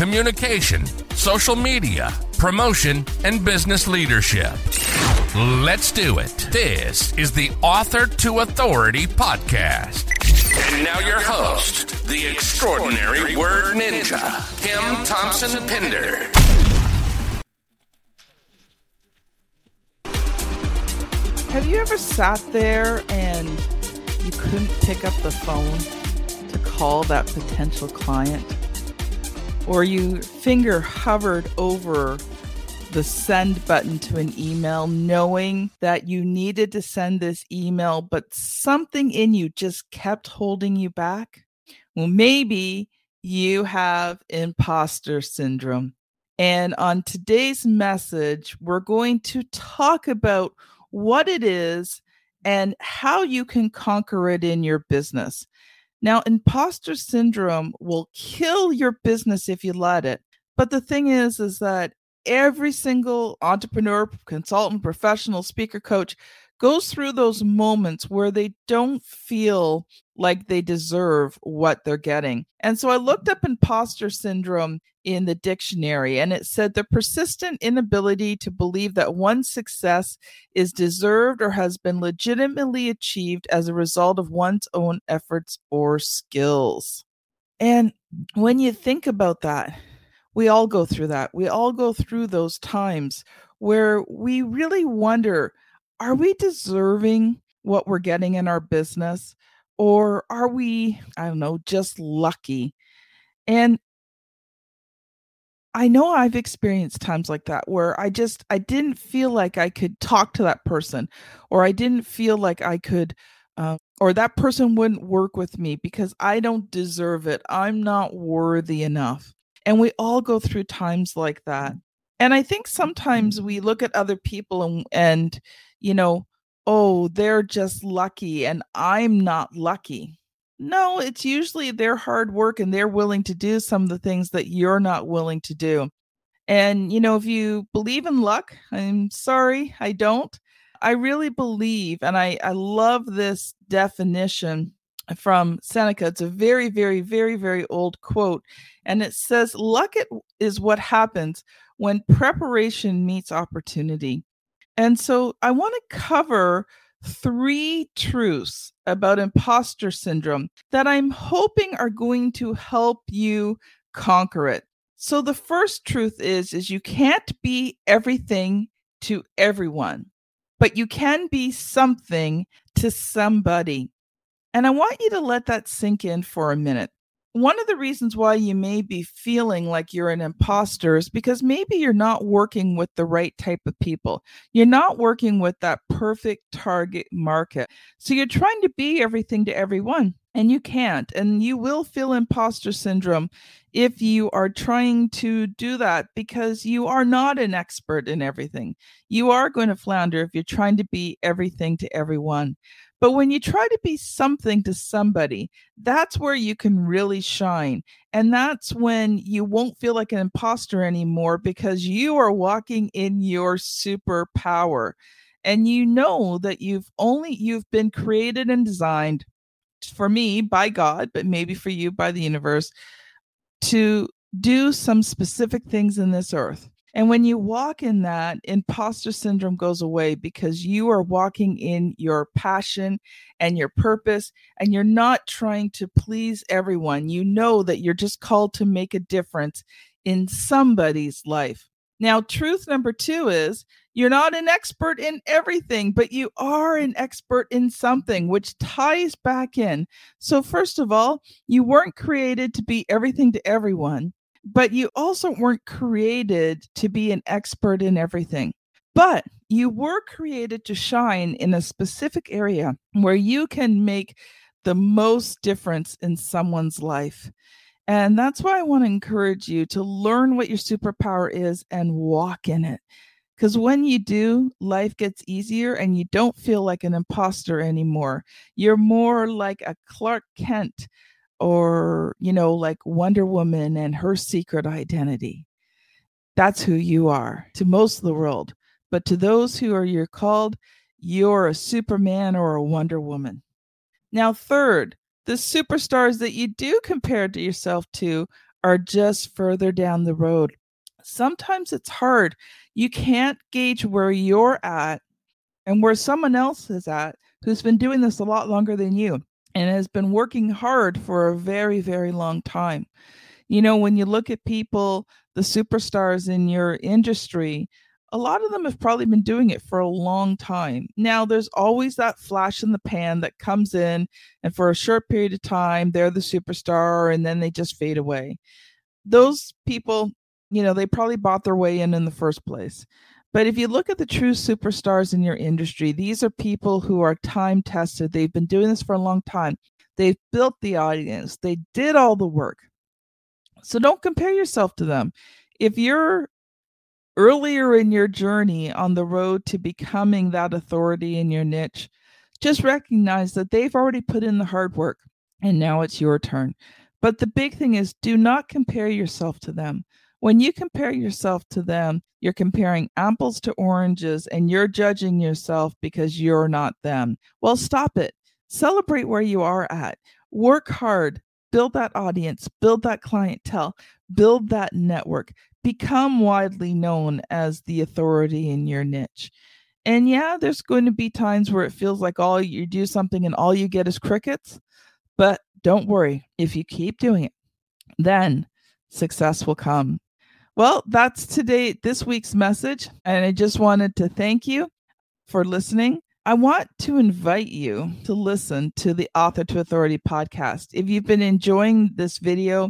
communication, social media, promotion, and business leadership. Let's do it. This is the Author to Authority podcast. And now your host, the extraordinary word ninja, Kim Thompson Pinder. Have you ever sat there and you couldn't pick up the phone to call that potential client? Or you finger hovered over the send button to an email, knowing that you needed to send this email, but something in you just kept holding you back? Well, maybe you have imposter syndrome. And on today's message, we're going to talk about what it is and how you can conquer it in your business. Now, imposter syndrome will kill your business if you let it. But the thing is, is that every single entrepreneur, consultant, professional, speaker, coach goes through those moments where they don't feel like they deserve what they're getting. And so I looked mm-hmm. up imposter syndrome in the dictionary and it said the persistent inability to believe that one's success is deserved or has been legitimately achieved as a result of one's own efforts or skills. And when you think about that, we all go through that. We all go through those times where we really wonder are we deserving what we're getting in our business? Or are we, I don't know, just lucky? And I know I've experienced times like that where I just I didn't feel like I could talk to that person or I didn't feel like I could uh, or that person wouldn't work with me because I don't deserve it. I'm not worthy enough. And we all go through times like that. And I think sometimes we look at other people and and you know, oh, they're just lucky and I'm not lucky. No, it's usually their hard work and they're willing to do some of the things that you're not willing to do. And, you know, if you believe in luck, I'm sorry, I don't. I really believe, and I, I love this definition from Seneca. It's a very, very, very, very old quote. And it says, Luck is what happens when preparation meets opportunity. And so I want to cover three truths about imposter syndrome that I'm hoping are going to help you conquer it. So the first truth is is you can't be everything to everyone, but you can be something to somebody. And I want you to let that sink in for a minute one of the reasons why you may be feeling like you're an imposter is because maybe you're not working with the right type of people. You're not working with that perfect target market. So you're trying to be everything to everyone and you can't. And you will feel imposter syndrome if you are trying to do that because you are not an expert in everything. You are going to flounder if you're trying to be everything to everyone. But when you try to be something to somebody, that's where you can really shine. And that's when you won't feel like an imposter anymore because you are walking in your superpower. And you know that you've only you've been created and designed for me by God, but maybe for you by the universe to do some specific things in this earth. And when you walk in that, imposter syndrome goes away because you are walking in your passion and your purpose, and you're not trying to please everyone. You know that you're just called to make a difference in somebody's life. Now, truth number two is you're not an expert in everything, but you are an expert in something, which ties back in. So, first of all, you weren't created to be everything to everyone but you also weren't created to be an expert in everything. But you were created to shine in a specific area where you can make the most difference in someone's life. And that's why I want to encourage you to learn what your superpower is and walk in it. Because when you do, life gets easier and you don't feel like an imposter anymore. You're more like a Clark Kent or, you know, like Wonder Woman and her secret identity. That's who you are to most of the world. But to those who are you're called, you're a Superman or a Wonder Woman. Now, third, the superstars that you do compare to yourself to are just further down the road. Sometimes it's hard you can't gauge where you're at and where someone else is at who's been doing this a lot longer than you and has been working hard for a very, very long time. You know, when you look at people, the superstars in your industry, a lot of them have probably been doing it for a long time. Now, there's always that flash in the pan that comes in, and for a short period of time, they're the superstar, and then they just fade away. Those people, you know, they probably bought their way in in the first place. But if you look at the true superstars in your industry, these are people who are time tested. They've been doing this for a long time. They've built the audience, they did all the work. So don't compare yourself to them. If you're earlier in your journey on the road to becoming that authority in your niche, just recognize that they've already put in the hard work and now it's your turn. But the big thing is do not compare yourself to them. When you compare yourself to them, you're comparing apples to oranges and you're judging yourself because you're not them. Well, stop it. Celebrate where you are at. Work hard. Build that audience, build that clientele, build that network, become widely known as the authority in your niche. And yeah, there's going to be times where it feels like all you do something and all you get is crickets. But don't worry, if you keep doing it, then success will come. Well, that's today, this week's message. And I just wanted to thank you for listening. I want to invite you to listen to the Author to Authority podcast. If you've been enjoying this video,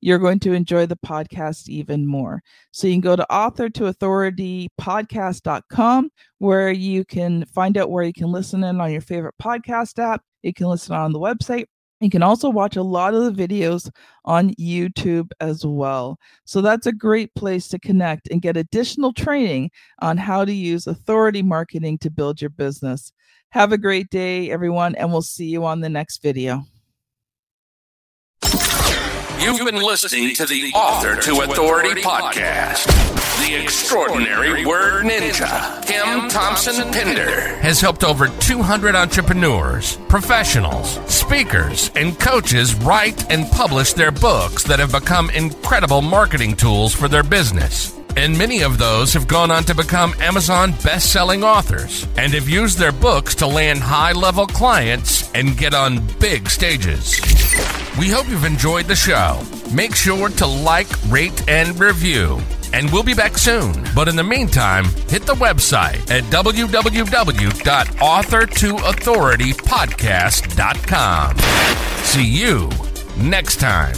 you're going to enjoy the podcast even more. So you can go to author to authority podcast.com where you can find out where you can listen in on your favorite podcast app. You can listen on the website you can also watch a lot of the videos on YouTube as well. So that's a great place to connect and get additional training on how to use authority marketing to build your business. Have a great day, everyone, and we'll see you on the next video. You've been listening to the Author to Authority podcast. The extraordinary word ninja, Kim Thompson Pinder, has helped over 200 entrepreneurs, professionals, speakers, and coaches write and publish their books that have become incredible marketing tools for their business. And many of those have gone on to become Amazon best selling authors and have used their books to land high level clients and get on big stages. We hope you've enjoyed the show. Make sure to like, rate, and review. And we'll be back soon. But in the meantime, hit the website at www.authortoauthoritypodcast.com. See you next time.